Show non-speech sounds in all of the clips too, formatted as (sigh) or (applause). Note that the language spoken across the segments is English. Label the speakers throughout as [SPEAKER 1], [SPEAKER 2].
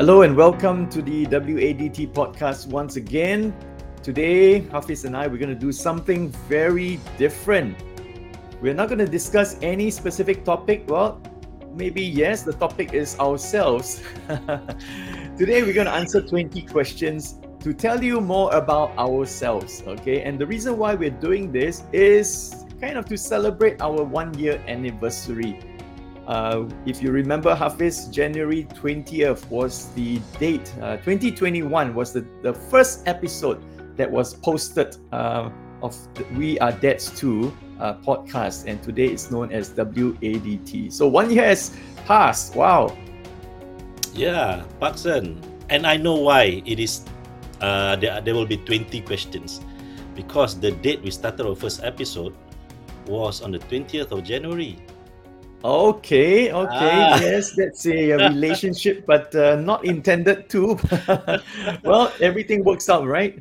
[SPEAKER 1] Hello and welcome to the WADT podcast once again. Today, Hafiz and I, we're going to do something very different. We're not going to discuss any specific topic. Well, maybe yes, the topic is ourselves. (laughs) Today, we're going to answer 20 questions to tell you more about ourselves. Okay, and the reason why we're doing this is kind of to celebrate our one year anniversary. Uh, if you remember, Hafiz, January 20th was the date. Uh, 2021 was the, the first episode that was posted uh, of the We Are Dads 2 uh, podcast, and today it's known as WADT. So one year has passed. Wow.
[SPEAKER 2] Yeah, Parkson. And I know why it is. Uh, there, there will be 20 questions because the date we started our first episode was on the 20th of January.
[SPEAKER 1] Okay, okay, ah. yes, that's a, a relationship, but uh, not intended to. (laughs) well, everything works out, right?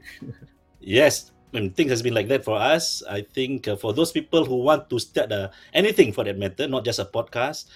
[SPEAKER 2] Yes, and things has been like that for us. I think uh, for those people who want to start uh, anything for that matter, not just a podcast,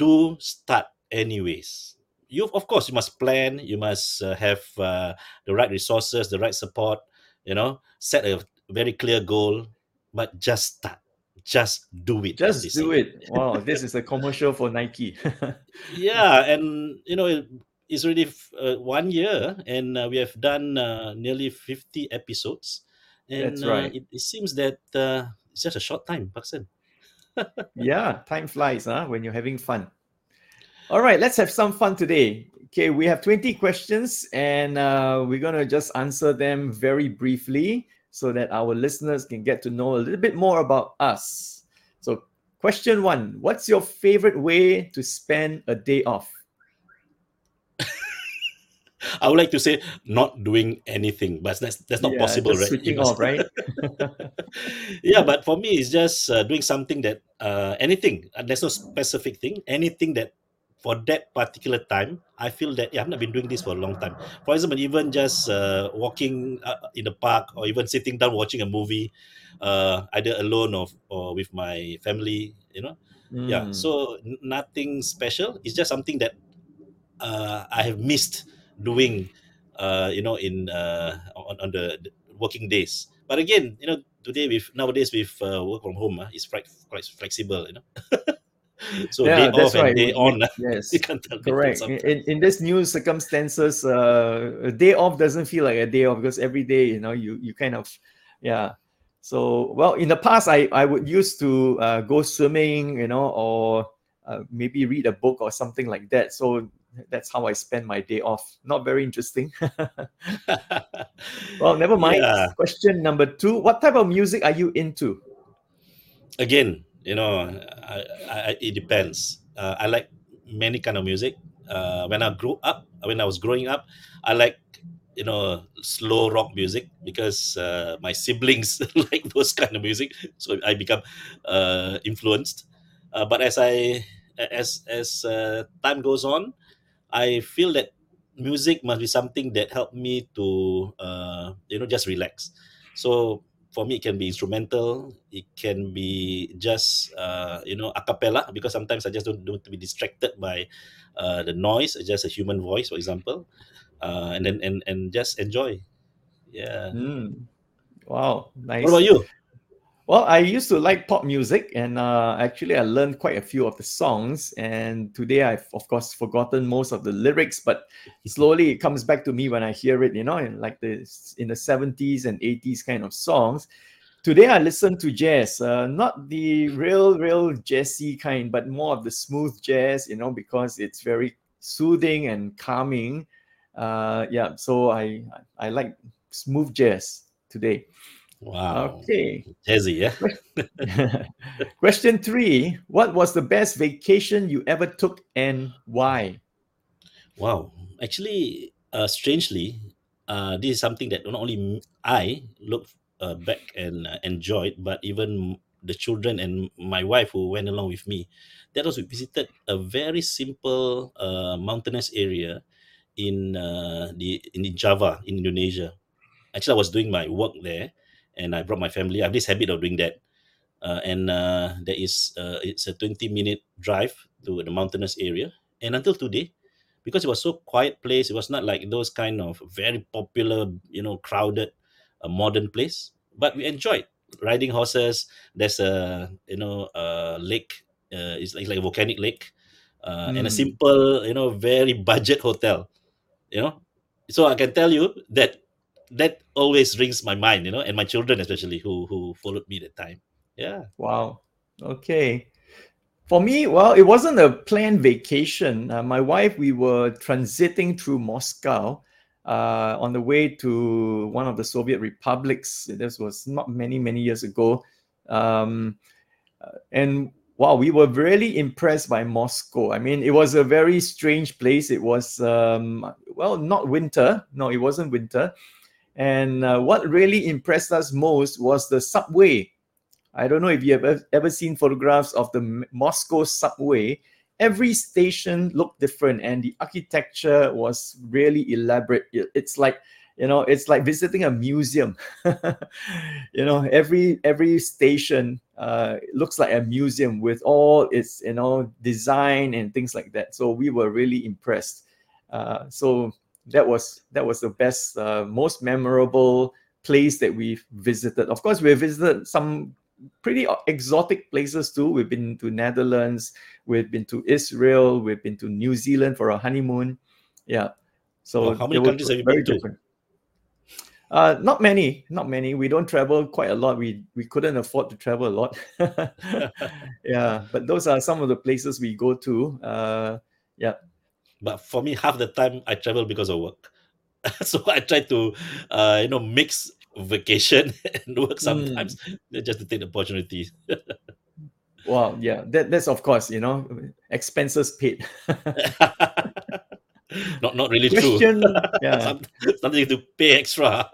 [SPEAKER 2] do start anyways. You, of course, you must plan. You must uh, have uh, the right resources, the right support. You know, set a very clear goal, but just start just do it.
[SPEAKER 1] Just do it. Wow, this is a commercial for Nike. (laughs)
[SPEAKER 2] yeah, and you know it's already uh, one year, and uh, we have done uh, nearly fifty episodes. And
[SPEAKER 1] That's right.
[SPEAKER 2] Uh, it, it, seems that uh, it's just a short time, Parkson. (laughs)
[SPEAKER 1] yeah, time flies, huh? When you're having fun. All right, let's have some fun today. Okay, we have 20 questions and uh, we're going to just answer them very briefly so that our listeners can get to know a little bit more about us. So, question one What's your favorite way to spend a day off? (laughs)
[SPEAKER 2] I would like to say not doing anything, but that's that's not
[SPEAKER 1] yeah,
[SPEAKER 2] possible,
[SPEAKER 1] right? Switching off, right? (laughs)
[SPEAKER 2] yeah, but for me, it's just uh, doing something that uh, anything. Uh, there's no specific thing. Anything that for that particular time, I feel that yeah, I've not been doing this for a long time. For example, even just uh, walking uh, in the park or even sitting down watching a movie, uh, either alone or, or with my family, you know. Mm. Yeah, so n- nothing special. It's just something that uh, I have missed doing, uh, you know, in uh, on, on the, the working days. But again, you know, today with nowadays with uh, work from home, uh, it's quite quite flexible, you know. (laughs) (laughs) so yeah, day off right. and day on. (laughs)
[SPEAKER 1] Yes, correct. In, in this new circumstances, uh, a day off doesn't feel like a day off because every day, you know, you you kind of, yeah. So well, in the past, I I would used to uh, go swimming, you know, or uh, maybe read a book or something like that. So that's how I spend my day off. Not very interesting. (laughs) well, never mind. Yeah. Question number two: What type of music are you into?
[SPEAKER 2] Again, you know, I, I, it depends. Uh, I like many kind of music. Uh, when I grew up, when I was growing up, I like you know slow rock music because uh, my siblings (laughs) like those kind of music, so I become uh, influenced. Uh, but as I as as uh, time goes on, I feel that music must be something that help me to you know just relax. So for me it can be instrumental it can be just uh, you know a cappella because sometimes i just don't, don't want to be distracted by uh, the noise just a human voice for example uh, and then and, and just enjoy. Yeah.
[SPEAKER 1] Mm. wow. Nice.
[SPEAKER 2] What about you
[SPEAKER 1] well, I used to like pop music, and uh, actually, I learned quite a few of the songs. And today, I've of course forgotten most of the lyrics, but (laughs) slowly it comes back to me when I hear it. You know, in like the in the seventies and eighties kind of songs. Today, I listen to jazz, uh, not the real, real jazzy kind, but more of the smooth jazz. You know, because it's very soothing and calming. Uh, yeah, so I I like smooth jazz today.
[SPEAKER 2] Wow.
[SPEAKER 1] Okay.
[SPEAKER 2] Jazzy, yeah. (laughs) (laughs)
[SPEAKER 1] Question three What was the best vacation you ever took and why?
[SPEAKER 2] Wow. Actually, uh, strangely, uh, this is something that not only I look uh, back and uh, enjoyed, but even the children and my wife who went along with me. That was we visited a very simple uh, mountainous area in uh, the in Java in Indonesia. Actually, I was doing my work there, and I brought my family. I have this habit of doing that. Uh, and uh, there is uh, it's a 20 minute drive to the mountainous area. And until today, because it was so quiet place. It was not like those kind of very popular, you know, crowded, uh, modern place. But we enjoyed riding horses. There's a you know a lake. Uh, it's like, like a volcanic lake, uh, and a
[SPEAKER 1] Mm.
[SPEAKER 2] simple you know very budget hotel. You know, so I can tell you that that always rings my mind. You know, and my children especially who who followed me that time. Yeah.
[SPEAKER 1] Wow. Okay. For me, well, it wasn't a planned vacation. Uh, my wife, we were transiting through Moscow uh, on the way to one of the Soviet republics. This was not many, many years ago. Um, uh, and wow, we were really impressed by Moscow. I mean, it was a very strange place. It was, um, well, not winter. No, it wasn't winter. And uh, what really impressed us most was the subway. I don't know if you have ever seen photographs of the Moscow subway. Every station looked different, and the architecture was really elaborate. It's like you know, it's like visiting a museum. (laughs) you know, every every station uh, looks like a museum with all its you know design and things like that. So we were really impressed. Uh, so that was that was the best, uh, most memorable place that we've visited. Of course, we've visited some pretty exotic places too. We've been to Netherlands, we've been to Israel, we've been to New Zealand for our honeymoon. Yeah. So
[SPEAKER 2] Wow, how many countries have you been to?
[SPEAKER 1] different. Uh, not many, not many. We don't travel quite a lot. We we couldn't afford to travel a lot. (laughs) (laughs) yeah, but those are some of the places we go to. Uh, yeah.
[SPEAKER 2] But for me half the time i travel because of work (laughs) so i try to uh, you know mix vacation (laughs) and work sometimes just to take the opportunity (laughs)
[SPEAKER 1] Wow. Yeah. That that's of course you know expenses paid.
[SPEAKER 2] not not really true
[SPEAKER 1] Question. Yeah.
[SPEAKER 2] Some, something to pay extra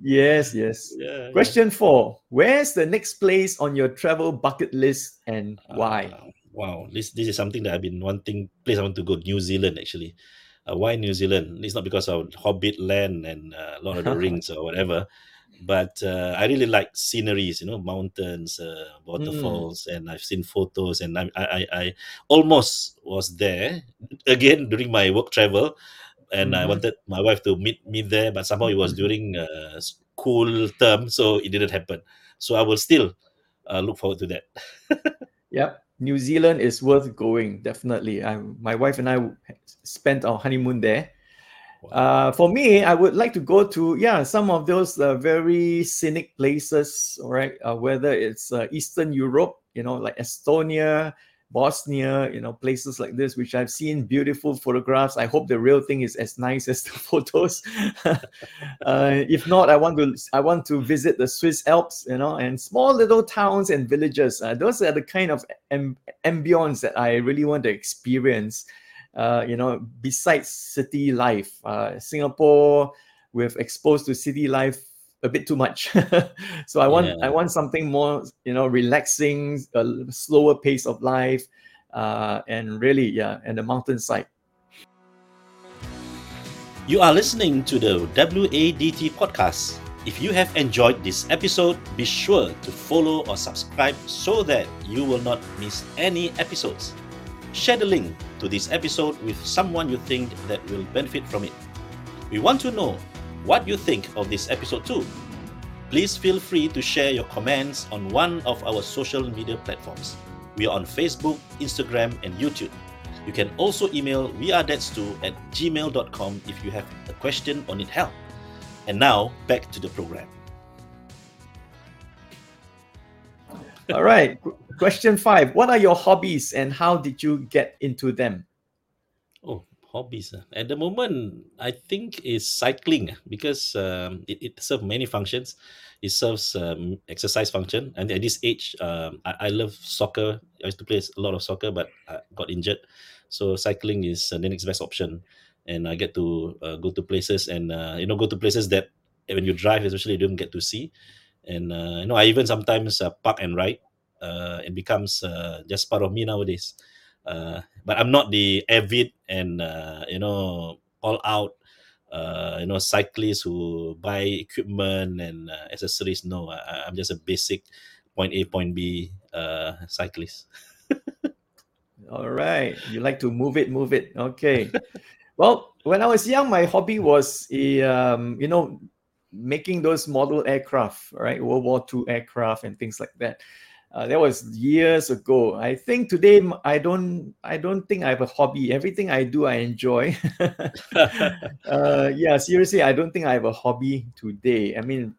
[SPEAKER 1] Yes. Yes.
[SPEAKER 2] yeah, yeah.
[SPEAKER 1] Question four: Where's the next place on your travel bucket list and why?
[SPEAKER 2] Uh, wow, this this is something that I've been wanting. Place I want to go New Zealand actually. Uh, why New Zealand? It's not because of Hobbit land and uh, Lord of the (laughs) Rings or whatever, but uh, I really like sceneries. You know, mountains, uh, waterfalls, and I've seen photos. And I, I I I almost was there again (laughs) during my work travel, and I
[SPEAKER 1] Mhm.
[SPEAKER 2] wanted my wife to meet me there, but somehow it was during uh, school term, so it didn't happen. So I will still uh, look forward to that. (laughs)
[SPEAKER 1] Yep. New Zealand is worth going, definitely. I, my wife and I spent our honeymoon there. Uh, for me, I would like to go to, yeah, some of those uh, very scenic places, all right, uh, whether it's uh, Eastern Europe, you know, like Estonia, Bosnia, you know, places like this, which I've seen beautiful photographs. I hope the real thing is as nice (laughs) as the photos. (laughs) uh, if not, I want to I want to visit the Swiss Alps, you know, and small little towns and villages. Uh, those are the kind of am- ambience that I really want to experience. Uh, you know, besides city life, uh, Singapore, we've exposed to city life a bit too much. (laughs) so I want I want something more, you know, relaxing, a slower pace of life, uh, and really, yeah, and the mountainside.
[SPEAKER 2] You are listening to the WADT podcast. If you have enjoyed this episode, be sure to follow or subscribe so that you will not miss any episodes. Share the link to this episode with someone you think that will benefit from it. We want to know what you think of this episode too. Please feel free to share your comments on one of our social media platforms. We are on Facebook, Instagram, and YouTube. You can also email wearedadstu at gmail.com if you have a question or need help. And now, back to the program.
[SPEAKER 1] All right. Question five. What are your hobbies and how did you get into them?
[SPEAKER 2] Hobbies. ah. At the moment, I think is cycling ah, because um, it, it serves many functions. It serves um, exercise function. And at this age, um, I, I love soccer. I used to play a lot of soccer, but I got injured. So cycling is uh, the next best option. And I get to uh, go to places and, uh, you know, go to places that when you drive, especially, you don't get to see. And, uh, you know, I even sometimes uh, park and ride. Uh, it becomes uh, just part of me nowadays. Uh, but I'm not the avid and uh, you know all out uh, you know cyclist who buy equipment and uh, accessories. No, I, I'm just a basic point A point B uh, cyclist. (laughs)
[SPEAKER 1] All right. You like to move it, move it. Okay. well, when I was young, my hobby was, um, you know, making those model aircraft, right? World War II aircraft and things like that. Uh, that was years ago. I think today I don't. I don't think I have a hobby. Everything I do, I enjoy. (laughs) uh, yeah, seriously, I don't think I have a hobby today. I mean,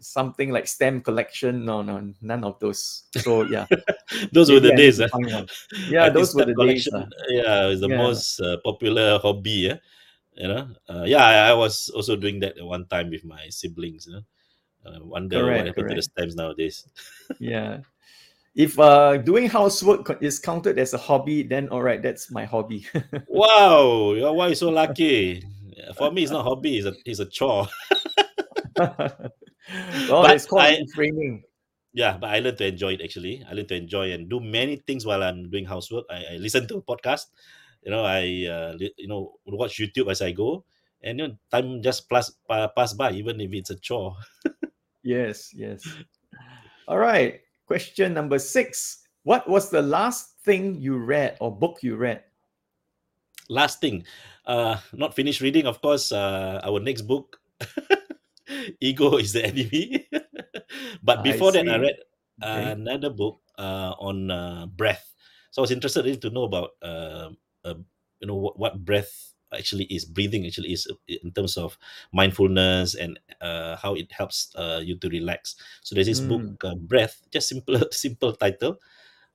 [SPEAKER 1] something like stamp collection. No, no, none of those. So yeah, (laughs)
[SPEAKER 2] those were the days. Uh.
[SPEAKER 1] Yeah, those were the days. Uh.
[SPEAKER 2] Yeah, it's the yeah. most uh, popular hobby. Yeah, you know. Uh, yeah, I, I, was also doing that at one time with my siblings. You know, uh, wonder correct, what happened correct. to the stamps nowadays. (laughs)
[SPEAKER 1] yeah. If uh, doing housework is counted as a hobby, then all right, that's my hobby. (laughs)
[SPEAKER 2] wow, your wife is so lucky. For me, it's not hobby; it's a it's a chore. (laughs)
[SPEAKER 1] well, but it's called I.
[SPEAKER 2] Yeah, but I learned to enjoy it actually. I learned to enjoy and do many things while I'm doing housework. I, I listen to a podcast. You know, I uh, you know watch YouTube as I go, and you know, time just pass pass by, even if it's a chore. (laughs)
[SPEAKER 1] yes, yes. All right. Question number six. What was the last thing you read or book you read?
[SPEAKER 2] Last thing, uh, not finished reading, of course. Uh, our next book (laughs) ego is the enemy. (laughs) but before I that, I read okay. another book uh, on uh, breath. So I was interested in to know about uh, uh, you know what, what breath actually is, breathing actually is in terms of mindfulness and uh, how it helps uh, you to relax. So there's this mm. book, uh, Breath, just simple (laughs) simple title.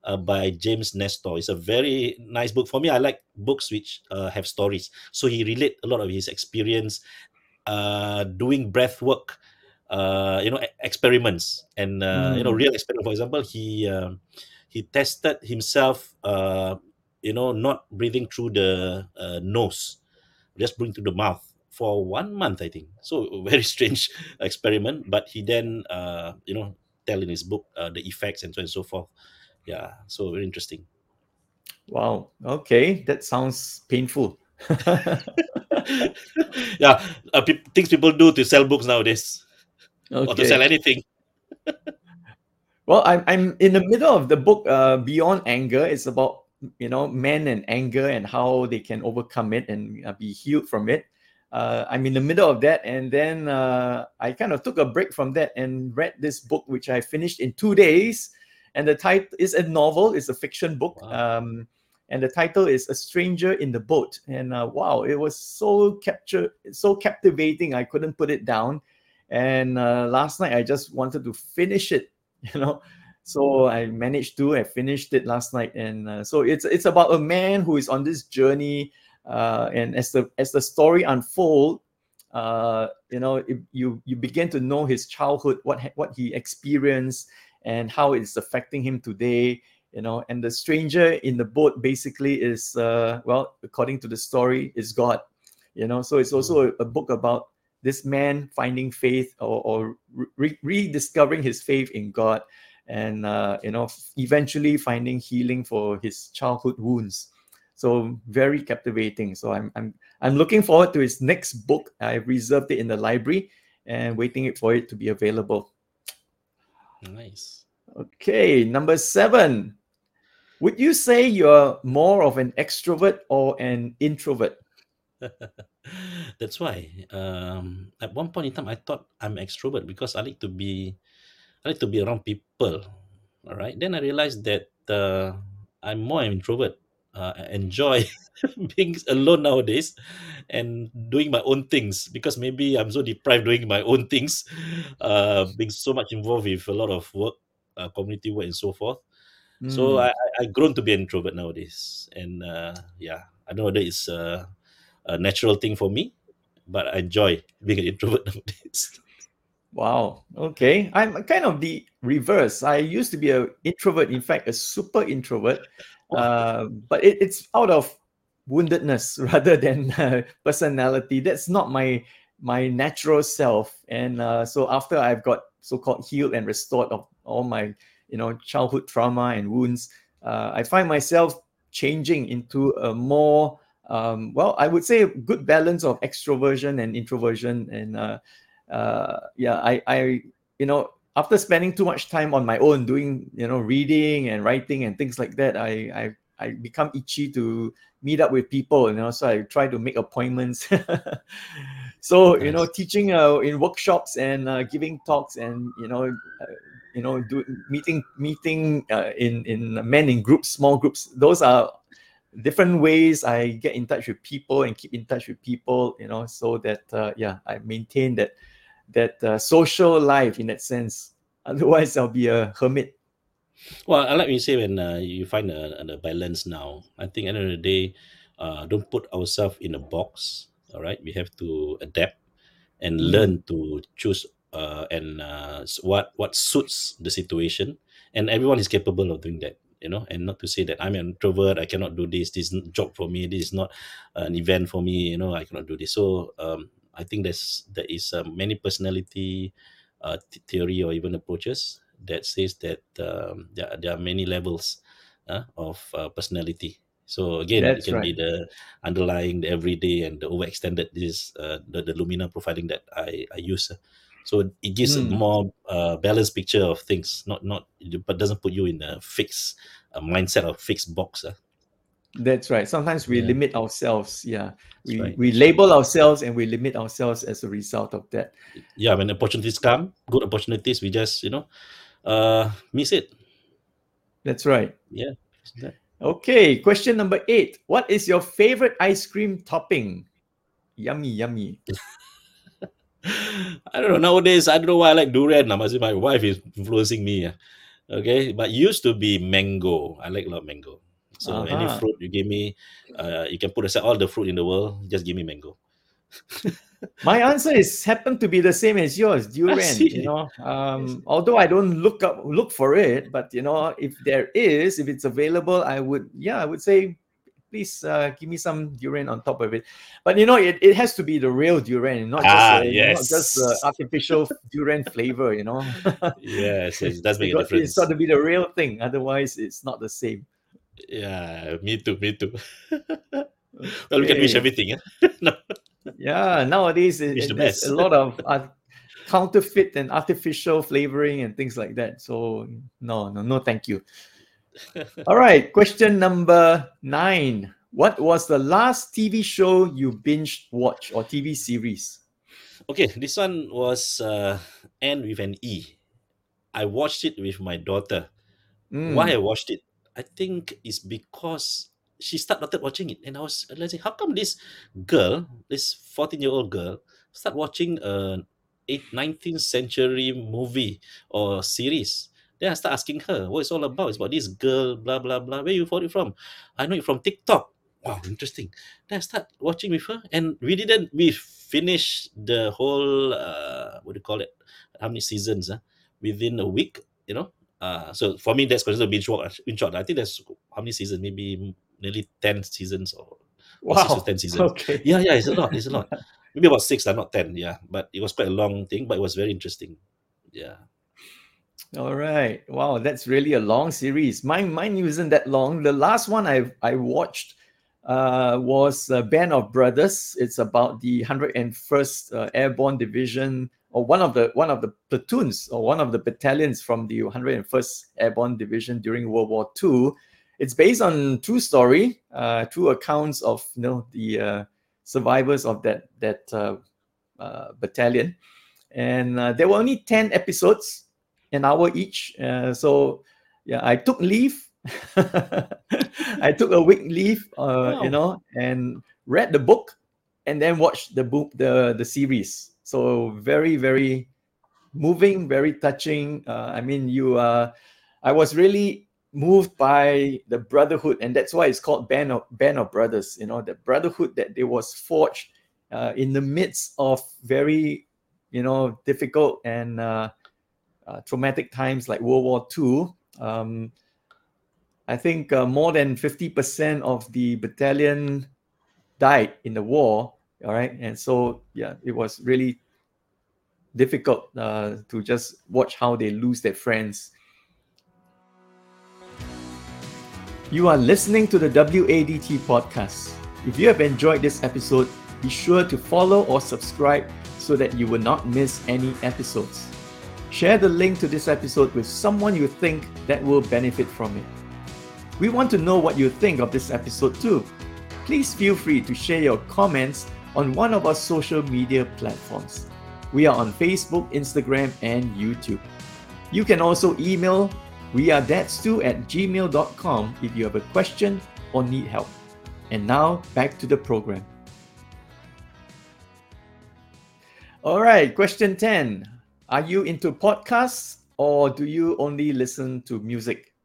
[SPEAKER 2] Uh, by James Nestor. It's a very nice book. For me, I like books which uh, have stories. So he relate a lot of his experience uh, doing breath work, uh, you know, experiments and uh, mm. you know, hmm. real experiment. For example, he uh, he tested himself, uh, you know, not breathing through the uh, nose, just breathing through the mouth for one month, I think. So (laughs) very strange (laughs) experiment, but he then, uh, you know, tell in his book uh, the effects and so on and so forth. Yeah, so very interesting.
[SPEAKER 1] Wow. Okay, that sounds painful. (laughs)
[SPEAKER 2] yeah, uh, pe- things people do to sell books nowadays, okay. or to sell anything.
[SPEAKER 1] well, I'm I'm in the middle of the book. Uh, Beyond anger, it's about you know men and anger and how they can overcome it and uh, be healed from it. Uh, I'm in the middle of that, and then uh, I kind of took a break from that and read this book, which I finished in two days. And the title is a novel; it's a fiction book. Wow. Um, and the title is "A Stranger in the Boat." And uh, wow, it was so capture, so captivating. I couldn't put it down. And uh, last night, I just wanted to finish it. (laughs) You know, so I managed to. I finished it last night, and uh, so it's it's about a man who is on this journey. Uh, and as the as the story unfold, uh, you know, it, you you begin to know his childhood, what what he experienced, and how it's affecting him today you know and the stranger in the boat basically is uh, well according to the story is god you know so it's also a, a book about this man finding faith or, or re- rediscovering his faith in god and uh, you know eventually finding healing for his childhood wounds so very captivating so i'm i'm i'm looking forward to his next book i reserved it in the library and waiting for it to be available
[SPEAKER 2] nice
[SPEAKER 1] Okay, number seven. Would you say you're more of an extrovert or an introvert? (laughs)
[SPEAKER 2] That's why. Um, at one point in time, I thought I'm extrovert because I like to be, I like to be around people. All right. Then I realized that uh, I'm more introvert. Uh, I enjoy (laughs) being alone nowadays and doing my own things because maybe I'm so deprived doing my own things, uh, being so much involved with a lot of work uh, community work and so forth. Mm. So I, i've grown to be an introvert nowadays, and uh, yeah, I don't know whether it's a, a natural thing for me, but I enjoy being an (laughs) introvert nowadays.
[SPEAKER 1] Wow. Okay. I'm kind of the reverse. I used to be an introvert, in fact, a super introvert. (laughs) Uh, but it, it's out of woundedness (laughs) rather than uh, personality. That's not my my natural self. And uh, so after I've got so-called healed and restored of all my you know childhood trauma and wounds uh, i find myself changing into a more um, well i would say a good balance of extroversion and introversion and uh, yeah i i you know after spending too much time on my own doing you know reading and writing and things like that i i I become itchy to meet up with people, you know. So I try to make appointments. (laughs) so you know, teaching uh, in workshops and uh, giving talks and you know, uh, you know, do meeting meeting uh, in in men in groups, small groups. Those are different ways I get in touch with people and keep in touch with people. You know, so that uh, yeah, I maintain that that uh, social life in that sense. (laughs) Otherwise, I'll be a hermit.
[SPEAKER 2] Well, I like when you say when uh, you find a, a balance now. I think at the end of the day, uh, don't put ourselves in a box. All right, we have to adapt and
[SPEAKER 1] Mm.
[SPEAKER 2] learn to choose uh, and uh, what what suits the situation. And everyone is capable of doing that. You know, and not to say that I'm an introvert. I cannot do this. This job for me. This is not an event for me. You know, I cannot do this. So um, I think there's there is uh, many personality uh, th- theory or even approaches that says that um, there, are- there are many levels uh, of uh, personality. So again, it
[SPEAKER 1] That's
[SPEAKER 2] can be the underlying, the everyday, and the overextended. This uh, the, the Lumina profiling that I, I use. So it gives a
[SPEAKER 1] Mm.
[SPEAKER 2] more uh, balanced picture of things, not not but doesn't put you in a fixed mindset or fixed box.
[SPEAKER 1] That's right. Sometimes we
[SPEAKER 2] Yeah.
[SPEAKER 1] limit ourselves. Yeah, we
[SPEAKER 2] right.
[SPEAKER 1] we label ourselves and we limit ourselves as a result of that.
[SPEAKER 2] Yeah, when opportunities come, good opportunities, we just you know uh, miss it.
[SPEAKER 1] That's right.
[SPEAKER 2] Yeah. That-
[SPEAKER 1] Okay, question number eight. What is your favorite ice cream topping? Yummy, yummy. (laughs)
[SPEAKER 2] I don't know. Nowadays, I don't know why I like durian. I must say my wife is influencing me. Okay, but used to be mango. I like a lot of mango. So any
[SPEAKER 1] Uh-huh.
[SPEAKER 2] fruit you give me, uh, you can put aside all the fruit in the world. Just give me mango. (laughs)
[SPEAKER 1] My answer is happened to be the same as yours, durian. You know, um, although I don't look up look for it, but you know, if there is, if it's available, I would, yeah, I would say, please uh, give me some durian on top of it. But you know, it, it has to be the real durian, not just
[SPEAKER 2] Ah,
[SPEAKER 1] uh, not just the
[SPEAKER 2] yes.
[SPEAKER 1] artificial durian flavor. You know, (laughs)
[SPEAKER 2] yes, it does
[SPEAKER 1] it (laughs)
[SPEAKER 2] make a
[SPEAKER 1] got, it's
[SPEAKER 2] difference.
[SPEAKER 1] got to be the real thing. Otherwise, it's not the same.
[SPEAKER 2] Yeah, me too, me too. (laughs) well, we can wish everything. eh? (laughs) no.
[SPEAKER 1] Yeah, nowadays it, it-
[SPEAKER 2] the
[SPEAKER 1] there's a lot of uh, counterfeit and artificial flavoring and things like that. So no, no, no, thank you. (laughs) All right, question number nine. What was the last TV show you binge watch or TV series?
[SPEAKER 2] Okay, this one was uh, Anne with an E. I watched it with my daughter. Why I
[SPEAKER 1] Mm,
[SPEAKER 2] watched it? I think it's because she started watching it, and I was realizing how come this girl, this fourteen-year-old girl, start watching a eight, 19th century movie or series. Then I start asking her what it's all about. It's about this girl, blah blah blah. Where you found it from? I know it from TikTok. Wow, interesting. Then I start watching with her, and we didn't. We finished the whole. Uh, what do you call it? How many seasons? Uh, within a week. You know. Uh, so for me, that's considered binge watch. Binge watch. I think that's how many seasons? Maybe nearly ten seasons or, or six to
[SPEAKER 1] wow.
[SPEAKER 2] ten seasons.
[SPEAKER 1] Okay.
[SPEAKER 2] Yeah, yeah, it's a lot. It's a lot. (laughs) Maybe about six, uh, not ten. Yeah, but it was quite a long thing, but it was very interesting. Yeah.
[SPEAKER 1] All right. Wow, that's really a long series. Mine, mine isn't that long. The last one I I watched uh, was uh, Band of Brothers. It's about the 101st uh, Airborne Division, or one of the one of the platoons, or one of the battalions from the 101st Airborne Division during World War II. It's based on true story, uh, true accounts of you know the uh, survivors of that that uh, uh, battalion, and uh, there were only 10 episodes an hour each. Uh, so yeah, I took leave. (laughs) I took a week leave, uh, you know, and read the book, and then watched the book, the the series. So very very moving, very touching. Uh, I mean, you. Uh, I was really moved by the brotherhood, and that's why it's called Band of Band of Brothers. You know, the brotherhood that they was forged uh, in the midst of very, you know, difficult and uh, uh, traumatic times like World War II. Um, I think more than 50% of the battalion died in the war. All right. And so, yeah, it was really difficult uh, to just watch how they lose their friends. You are listening to the WADT podcast. If you have enjoyed this episode, be sure to follow or subscribe so that you will not miss any episodes. Share the link to this episode with someone you think that will benefit from it. We want to know what you think of this episode too. Please feel free to share your comments on one of our social media platforms. We are on Facebook, Instagram, and YouTube. You can also email we are dadstu at gmail.com if you have a question or need help. And now back to the program. All right, question 10. Are you into podcasts or do you only listen to music?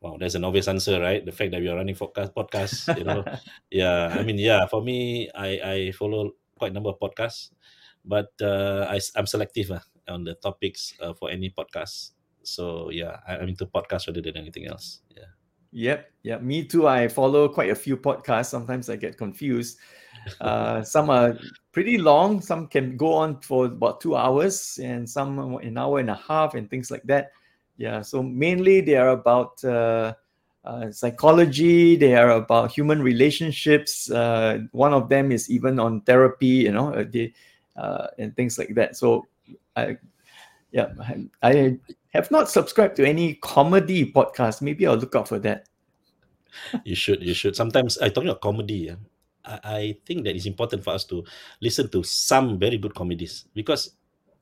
[SPEAKER 2] Wow, there's an obvious answer, right? The fact that we are running podcast, podcasts, you know. (laughs) yeah, I mean, yeah, for me, I, I follow quite a number of podcasts, but uh, I, I'm selective uh, on the topics uh, for any podcast. So yeah, I, I'm into podcasts rather than anything else. Yeah.
[SPEAKER 1] Yep, yeah, me too. I follow quite a few podcasts. Sometimes I get confused. Uh, (laughs) some are pretty long. Some can go on for about two hours, and some an hour and a half, and things like that. Yeah, so mainly they are about uh, uh, psychology. They are about human relationships. Uh, one of them is even on therapy, you know, uh, they, uh, and things like that. So, I, yeah, I have not subscribed to any comedy podcast. Maybe I'll look out for that.
[SPEAKER 2] you should, you should. Sometimes I talking about comedy. I, I think that it's important for us to listen to some very good comedies because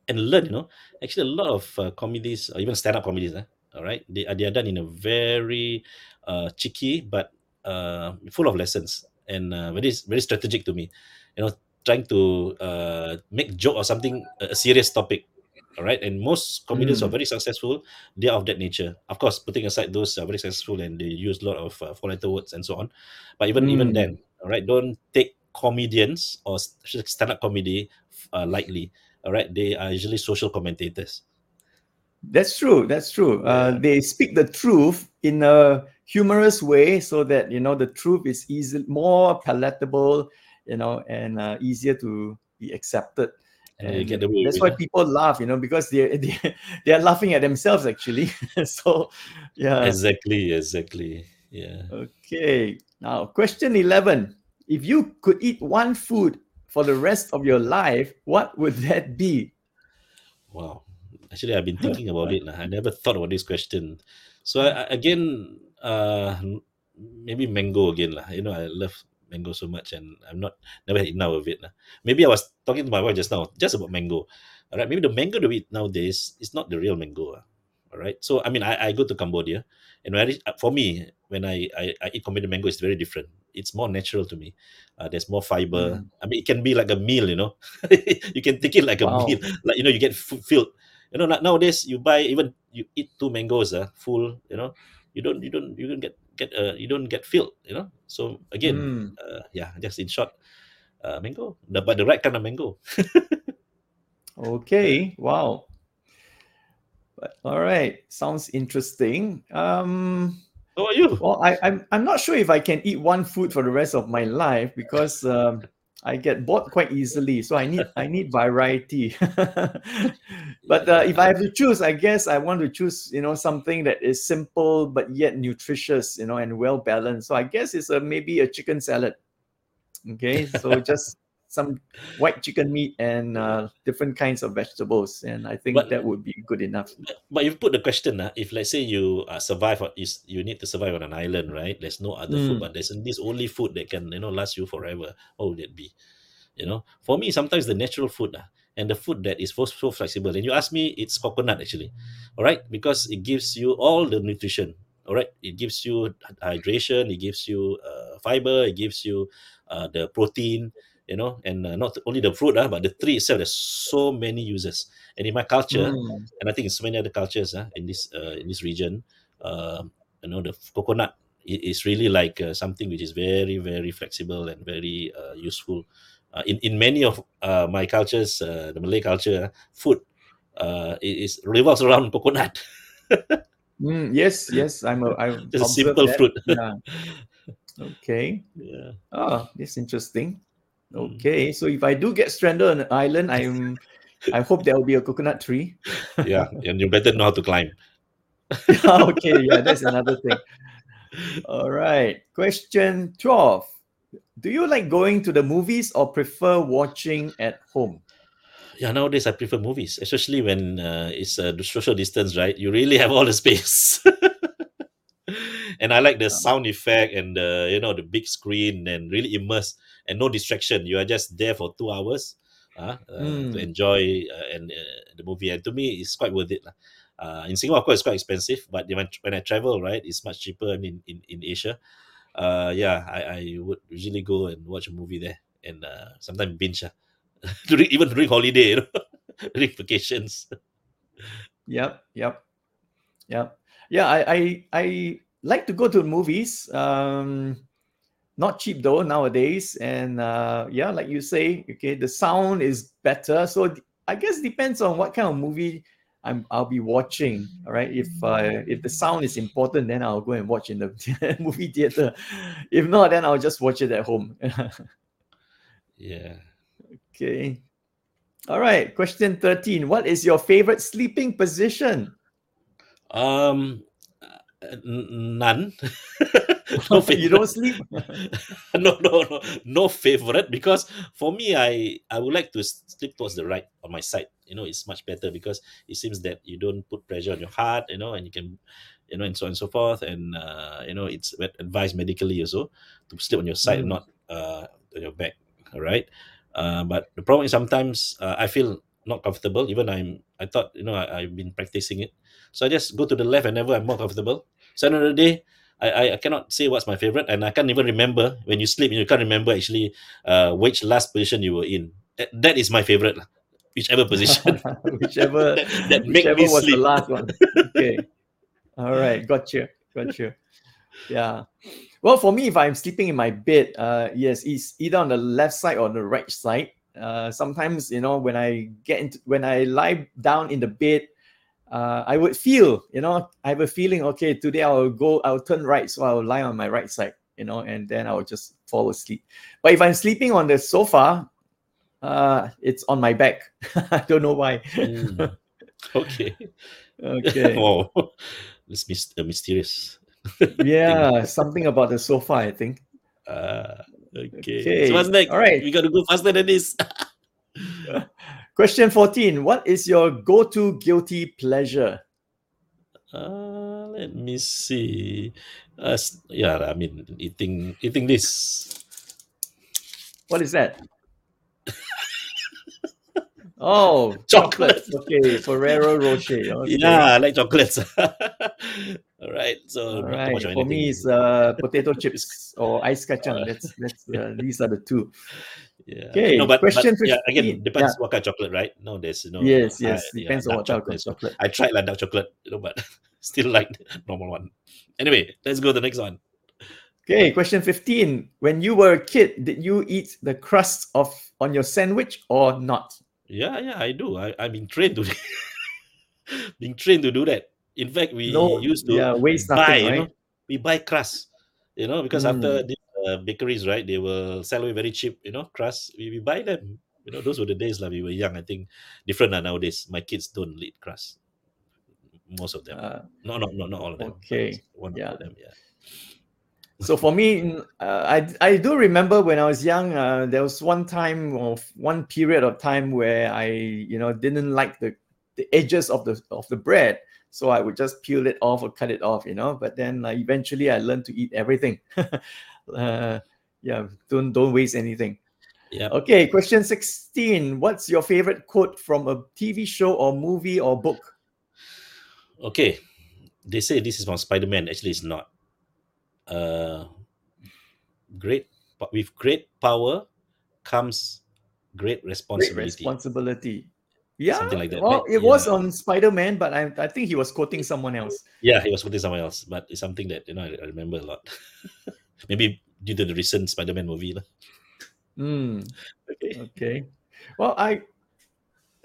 [SPEAKER 2] and learn. You know, actually, a lot of uh, comedies, or even stand-up comedies, eh, all right, they are they are done in a very uh, cheeky but uh, full of lessons and uh, very very strategic to me. You know, trying to uh, make joke or something a serious topic. All right, and most comedians mm. are very successful. They are of that nature. Of course, putting aside those are very successful and they use a lot of uh, four-letter words and so on. But even mm. even then, all right, don't take comedians or stand-up comedy uh, lightly all right they are usually social commentators.
[SPEAKER 1] That's true that's true. Uh, they speak the truth in a humorous way so that you know the truth is easy more palatable you know and uh, easier to be accepted. And that's why people laugh you know because they they (laughs) they are laughing at themselves actually. (laughs) So yeah.
[SPEAKER 2] Exactly exactly yeah.
[SPEAKER 1] Okay now question 11 if you could eat one food for the rest of your life, what would that be?
[SPEAKER 2] Wow. Actually, I've been thinking about it. I never thought about this question. So I, again, uh, maybe mango again. Lah. You know, I love mango so much and I'm not never had enough of it. Lah. Maybe I was talking to my wife just now, just about mango. All right. Maybe the mango that we eat nowadays is not the real mango. All right. So I mean I, I go to Cambodia and when I, for me, when I, I, I eat Cambodia mango, it's very different it's more natural to me. Uh, there's more fiber. Mm. I mean, it can be like a meal, you know. (laughs) you can take it like a meal, like you know, you get f- filled. You know, nowadays you buy even you eat two mangoes, uh, full. You know, you don't you don't you don't get get uh, you don't get filled. You know, so again, mm. uh, yeah, just in short, uh, mango, the, but the right kind of mango. (laughs)
[SPEAKER 1] okay, wow. But all right, sounds interesting. Um,
[SPEAKER 2] how about you?
[SPEAKER 1] Well, I, I'm I'm not sure if I can eat one food for the rest of my life because um, I get bored quite easily. So I need I need variety. (laughs) but uh, if I have to choose, I guess I want to choose you know something that is simple but yet nutritious, you know, and well balanced. So I guess it's a maybe a chicken salad. Okay, so just some white chicken meat and uh, different kinds of vegetables and i think but, that would be good enough.
[SPEAKER 2] But you put the question uh, if let's say you uh, survive is you need to survive on an island right? There's no other mm. food but there's this only food that can you know last you forever what would it be? You know for me sometimes the natural food uh, and the food that is so, so flexible. And you ask me it's coconut actually. All right because it gives you all the nutrition. All right it gives you hydration it gives you uh, fiber it gives you uh, the protein you know, and uh, not only the fruit, uh, but the tree itself. There's so many uses, and in my culture, mm. and I think in so many other cultures uh, in this uh, in this region, uh, you know, the coconut is really like uh, something which is very very flexible and very uh, useful. Uh, in in many of uh, my cultures, uh, the Malay culture, food uh, is revolves around coconut.
[SPEAKER 1] mm, yes, (laughs) yes, I'm a I
[SPEAKER 2] just a simple that. fruit.
[SPEAKER 1] yeah. (laughs) Okay. Yeah. Oh, that's interesting. Mm. Okay, so if I do get stranded on an island, I'm I hope there will be a coconut tree. (laughs)
[SPEAKER 2] yeah, and you better know how to climb. (laughs)
[SPEAKER 1] okay, yeah, that's another thing. All right. Question 12. Do you like going to the movies or prefer watching at home?
[SPEAKER 2] Yeah, nowadays I prefer movies, especially when uh, it's uh, the social distance, right? You really have all the space. (laughs) and I like the
[SPEAKER 1] Uh.
[SPEAKER 2] sound effect and the you know the big screen and really immerse and no distraction. You are just there for two hours, uh, uh, to
[SPEAKER 1] Mm.
[SPEAKER 2] enjoy uh, and uh, the movie. And to me, it's quite worth it. Uh, in Singapore, of course, it's quite expensive, but when, when I travel, right, it's much cheaper. I mean, in, in Asia, uh, yeah, I, I would usually go and watch a movie there and uh, sometimes binge. ah. (laughs) during, even during holiday, you know, (laughs) during vacations.
[SPEAKER 1] Yep, yep, yep. Yeah, I, I I like to go to movies. Um, not cheap though nowadays, and uh, yeah, like you say, okay, the sound is better. So I guess depends on what kind of movie I'm I'll be watching. All right, if uh, if the sound is important, then I'll go and watch in the (laughs) movie theater. If not, then I'll just watch it at home. (laughs)
[SPEAKER 2] Yeah.
[SPEAKER 1] okay. All right. Question thirteen. What is your favorite sleeping position?
[SPEAKER 2] Um, none. (laughs) no favorite. (laughs)
[SPEAKER 1] you don't sleep. (laughs)
[SPEAKER 2] no, no, no, no favorite because for me, I I would like to sleep towards the right on my side. You know, it's much better because it seems that you don't put pressure on your heart. You know, and you can, you know, and so on and so forth. And uh, you know, it's advised medically also to sleep on your side,
[SPEAKER 1] Mm.
[SPEAKER 2] not uh on your back. All right. Uh, but the problem is sometimes uh, I feel not comfortable. Even I'm, I thought you know I, I've been practicing it, so I just go to the left whenever I'm more comfortable. So the day, I, I, cannot say what's my favorite, and I can't even remember when you sleep. You can't remember actually uh, which last position you were in. That, that is my favorite, whichever (laughs) position (laughs)
[SPEAKER 1] whichever (laughs)
[SPEAKER 2] that, that make
[SPEAKER 1] whichever
[SPEAKER 2] me
[SPEAKER 1] was the
[SPEAKER 2] sleep.
[SPEAKER 1] last one. Okay. All right, got you, got you. Yeah. Well, for me, if I'm sleeping in my bed, uh, yes, it's either on the left side or the right side. Uh, sometimes, you know, when I get into when I lie down in the bed, uh, I would feel, you know, I have a feeling. Okay, today I'll go, I'll turn right, so I'll lie on my right side, you know, and then I'll just fall asleep. But if I'm sleeping on the sofa, uh, it's on my back. (laughs) I don't know why.
[SPEAKER 2] Mm. (laughs) Okay.
[SPEAKER 1] okay. (laughs)
[SPEAKER 2] wow. It's mys- uh, mysterious.
[SPEAKER 1] Yeah, something about the sofa, I think.
[SPEAKER 2] Uh, okay.
[SPEAKER 1] Okay,
[SPEAKER 2] So what's next?
[SPEAKER 1] all right.
[SPEAKER 2] We got to go faster than this.
[SPEAKER 1] Question 14. What is your go-to guilty pleasure?
[SPEAKER 2] Uh, let me see. Uh, yeah, I mean, eating eating this.
[SPEAKER 1] What is that? Oh, (laughs)
[SPEAKER 2] Chocolate.
[SPEAKER 1] chocolates. Okay, Ferrero Rocher. Okay.
[SPEAKER 2] Yeah, I like chocolates. (laughs) All right. So too
[SPEAKER 1] right. For me, it's uh, potato chips (laughs) or ice kacang. That's that's uh, these are the two.
[SPEAKER 2] Yeah.
[SPEAKER 1] okay,
[SPEAKER 2] No, but, but
[SPEAKER 1] question
[SPEAKER 2] yeah, again, depends what kind of chocolate, right? No, there's no.
[SPEAKER 1] Yes,
[SPEAKER 2] I-
[SPEAKER 1] yes.
[SPEAKER 2] yeah,
[SPEAKER 1] Depends on what
[SPEAKER 2] chocolate.
[SPEAKER 1] chocolate.
[SPEAKER 2] I tried like dark chocolate, you know, but (laughs) still like normal one. Anyway, let's go to the next one.
[SPEAKER 1] Okay, question 15. When you were a kid, did you eat the crust of on your sandwich or not?
[SPEAKER 2] Yeah, yeah, I do. I, I'm being trained to (laughs) being trained to do that. In fact, we
[SPEAKER 1] No,
[SPEAKER 2] used to
[SPEAKER 1] yeah, waste
[SPEAKER 2] buy,
[SPEAKER 1] nothing,
[SPEAKER 2] you know, we buy crust, you know, because after
[SPEAKER 1] Mm.
[SPEAKER 2] the uh, bakeries, right, they will sell away very cheap, you know, crust. We, we buy them. You know, those were the days like we were young. I think different than nowadays. My kids don't eat crust. Most of them.
[SPEAKER 1] Uh,
[SPEAKER 2] no, no, no, not all of them.
[SPEAKER 1] okay,
[SPEAKER 2] One
[SPEAKER 1] yeah.
[SPEAKER 2] of them, yeah.
[SPEAKER 1] So for me, uh, I I do remember when I was young. Uh, there was one time of one period of time where I you know didn't like the the edges of the of the bread, so I would just peel it off or cut it off, you know. But then uh, eventually I learned to eat everything. (laughs) uh, yeah, don't don't waste anything.
[SPEAKER 2] Yeah.
[SPEAKER 1] Okay, question sixteen. What's your favorite quote from a TV show or movie or book?
[SPEAKER 2] Okay. They say this is from Spider Man. Actually, it's not. Uh, great, but with great power comes great
[SPEAKER 1] Great
[SPEAKER 2] responsibility.
[SPEAKER 1] Yeah,
[SPEAKER 2] Something like that,
[SPEAKER 1] well,
[SPEAKER 2] right?
[SPEAKER 1] it was on Spider Man, but I, I think he was quoting someone else.
[SPEAKER 2] Yeah, he was quoting someone else, but it's something that you know I, I remember a lot. (laughs) Maybe due to the recent Spider Man movie. lah.
[SPEAKER 1] Hmm.
[SPEAKER 2] Okay.
[SPEAKER 1] Okay. Well, I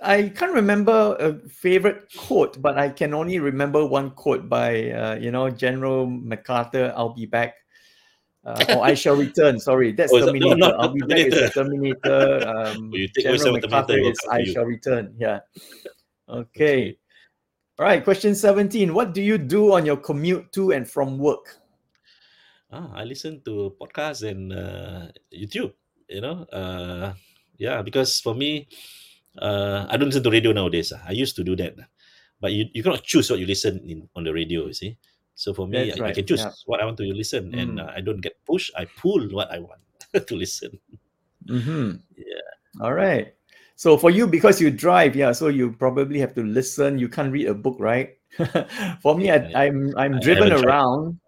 [SPEAKER 1] I can't remember a favorite quote, but I can only remember one quote by uh, you know General MacArthur. I'll be back. Uh, or I shall return. Sorry, that's
[SPEAKER 2] Oh, is that- no,
[SPEAKER 1] Terminator. I'll be back is the
[SPEAKER 2] Terminator. (laughs)
[SPEAKER 1] Um,
[SPEAKER 2] Oh, you take
[SPEAKER 1] General MacArthur is I shall return. Yeah. (laughs) Okay. All right. Question seventeen. What do you do on your commute to and from work?
[SPEAKER 2] Ah, I listen to podcasts and uh, YouTube. You know, uh, yeah, because for me, uh, I don't listen to radio nowadays. ah. I used to do that, but you, you cannot choose what you listen in on the radio. You see, So for me, I, I can choose
[SPEAKER 1] Yeah.
[SPEAKER 2] what I want to listen, and
[SPEAKER 1] Mm.
[SPEAKER 2] uh, I don't get pushed. I pull what I want (laughs) to listen.
[SPEAKER 1] Mm-hmm.
[SPEAKER 2] Yeah.
[SPEAKER 1] All right. So for you, because you drive, yeah, so you probably have to listen. You can't read a book, right? (laughs) for me,
[SPEAKER 2] Yeah,
[SPEAKER 1] I, I'm I'm
[SPEAKER 2] I
[SPEAKER 1] driven
[SPEAKER 2] haven't tried.
[SPEAKER 1] around,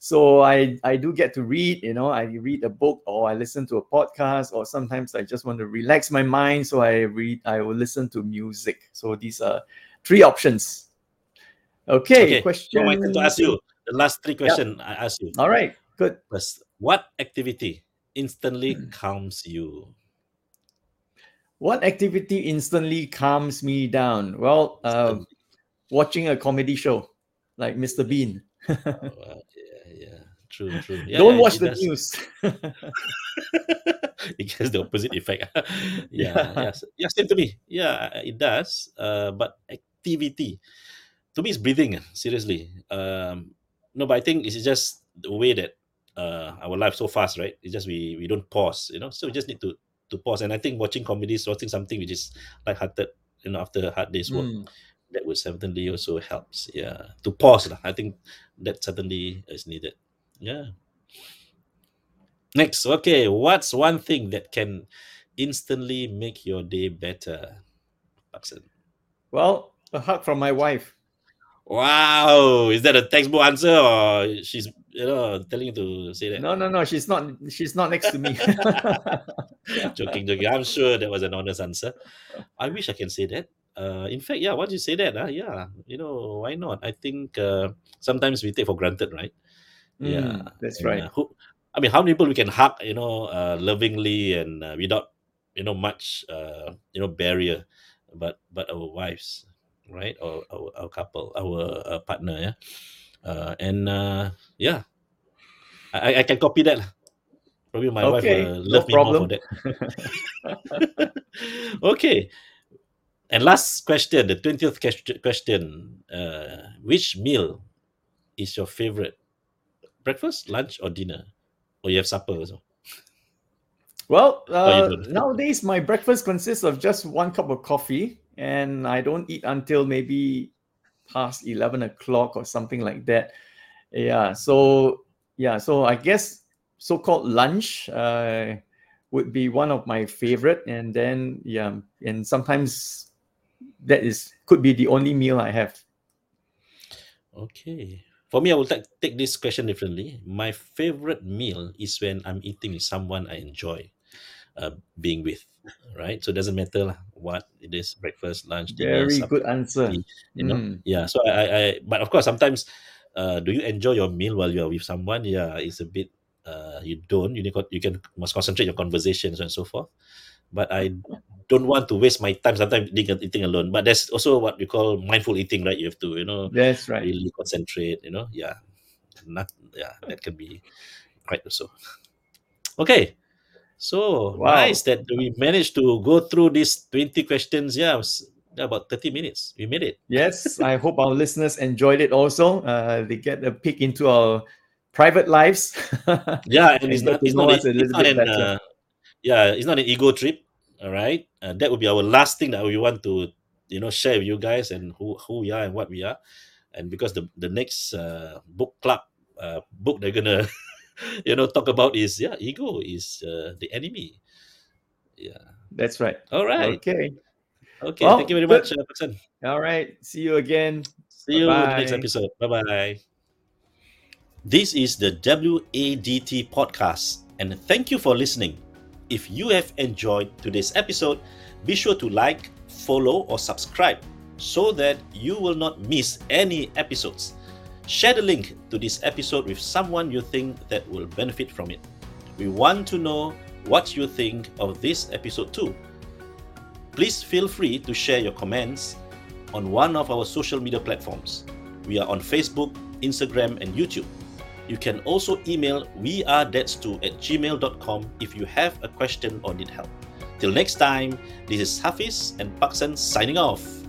[SPEAKER 1] so I I do get to read. You know, I read a book or I listen to a podcast, or sometimes I just want to relax my mind, so I read. I will listen to music. So these are three options. Okay,
[SPEAKER 2] Okay.
[SPEAKER 1] question.
[SPEAKER 2] So to ask you the last three questions. I ask you
[SPEAKER 1] All right, good.
[SPEAKER 2] first. What activity instantly
[SPEAKER 1] Hmm.
[SPEAKER 2] calms you?
[SPEAKER 1] What activity instantly calms me down? Well, uh, watching a comedy show like Mr. Bean.
[SPEAKER 2] Oh, wow. Yeah, yeah. True, true. (laughs) Yeah,
[SPEAKER 1] Don't
[SPEAKER 2] yeah,
[SPEAKER 1] watch the
[SPEAKER 2] does.
[SPEAKER 1] news. (laughs)
[SPEAKER 2] it has the opposite effect. (laughs) yeah,
[SPEAKER 1] Yeah.
[SPEAKER 2] yeah, yeah. Same to me. Yeah, it does. Uh, but activity to me it's breathing. ah, Seriously. Um, no, but I think it's just the way that uh our life so fast, right? It's just we we don't pause, you know. So we just need to to pause. And I think watching comedies, watching something which is light-hearted, you know, after a hard day's work,
[SPEAKER 1] Mm.
[SPEAKER 2] that would certainly also helps. Yeah, to pause. lah. I think that certainly is needed. Yeah. Next, okay, what's one thing that can instantly make your day better? Paksan?
[SPEAKER 1] Well, a hug from my wife.
[SPEAKER 2] Wow, is that a textbook answer or she's you know telling you to say that?
[SPEAKER 1] No, no, no. She's not. She's not next to me. (laughs)
[SPEAKER 2] joking, joking. I'm sure that was an honest answer. I wish I can say that. Uh, in fact, yeah, once you say that, uh, yeah, you know, why not? I think uh, sometimes we take for granted, right? Yeah,
[SPEAKER 1] Mm, that's
[SPEAKER 2] and,
[SPEAKER 1] right.
[SPEAKER 2] uh, who, I mean, how many people we can hug, you know, uh, lovingly and uh, without, you know, much, uh, you know, barrier, but but our wives, right, or our, our couple, our uh, partner, yeah, uh, and uh, yeah, I, I can copy that. Probably my wife
[SPEAKER 1] Okay,
[SPEAKER 2] will
[SPEAKER 1] no
[SPEAKER 2] love me more
[SPEAKER 1] problem.
[SPEAKER 2] for that. (laughs) okay. And last question, the 20th question. Uh, which meal is your favorite? Breakfast, lunch, or dinner? Or you have supper also?
[SPEAKER 1] Well, uh, nowadays my breakfast consists of just one cup of coffee, and I don't eat until maybe past eleven o'clock or something like that. Yeah. So yeah. So I guess so-called lunch uh, would be one of my favorite, and then yeah, and sometimes that is could be the only meal I have.
[SPEAKER 2] Okay. For me, I will take, take this question differently. My favorite meal is when I'm eating with someone I enjoy uh, being with, right? So it doesn't matter what it is breakfast, lunch, dinner,
[SPEAKER 1] Very good answer.
[SPEAKER 2] you know?
[SPEAKER 1] Mm,
[SPEAKER 2] yeah so I, I but of course sometimes uh do you enjoy your meal while you are with someone? Yeah it's a bit uh you don't. You need you can must concentrate your conversations and so forth. But i don't want to waste my time sometimes eating, eating alone. But there's also what we call mindful eating right? You have to you know
[SPEAKER 1] that's right.
[SPEAKER 2] really concentrate you know? Yeah not yeah that can be quite also. Okay so
[SPEAKER 1] Wow.
[SPEAKER 2] nice that we managed to go through these 20 questions yeah, about 30 minutes we made it
[SPEAKER 1] Yes, I hope our listeners enjoyed it also. Uh, they get a peek into our private lives. (laughs)
[SPEAKER 2] yeah and
[SPEAKER 1] And
[SPEAKER 2] it's not it's not,
[SPEAKER 1] a
[SPEAKER 2] it's not an uh, yeah it's not an ego trip all right uh, that would be our last thing that we want to you know share with you guys and who who we are and what we are and because the the next uh, book club uh, book they're gonna (laughs) (laughs) you know talk about is yeah ego is uh, the enemy yeah
[SPEAKER 1] That's right.
[SPEAKER 2] all right
[SPEAKER 1] Okay.
[SPEAKER 2] okay
[SPEAKER 1] Well,
[SPEAKER 2] thank you very much uh, Paksan.
[SPEAKER 1] All right. See you again.
[SPEAKER 2] see you in the next episode bye bye this is the WADT podcast and thank you for listening if you have enjoyed today's episode be sure to like follow or subscribe so that you will not miss any episodes share the link to this episode with someone you think that will benefit from it we want to know what you think of this episode too please feel free to share your comments on one of our social media platforms. We are on Facebook, Instagram, and YouTube. You can also email wearedebts2 at gmail.com if you have a question or need help. Till next time, this is Hafiz and Paksan signing off.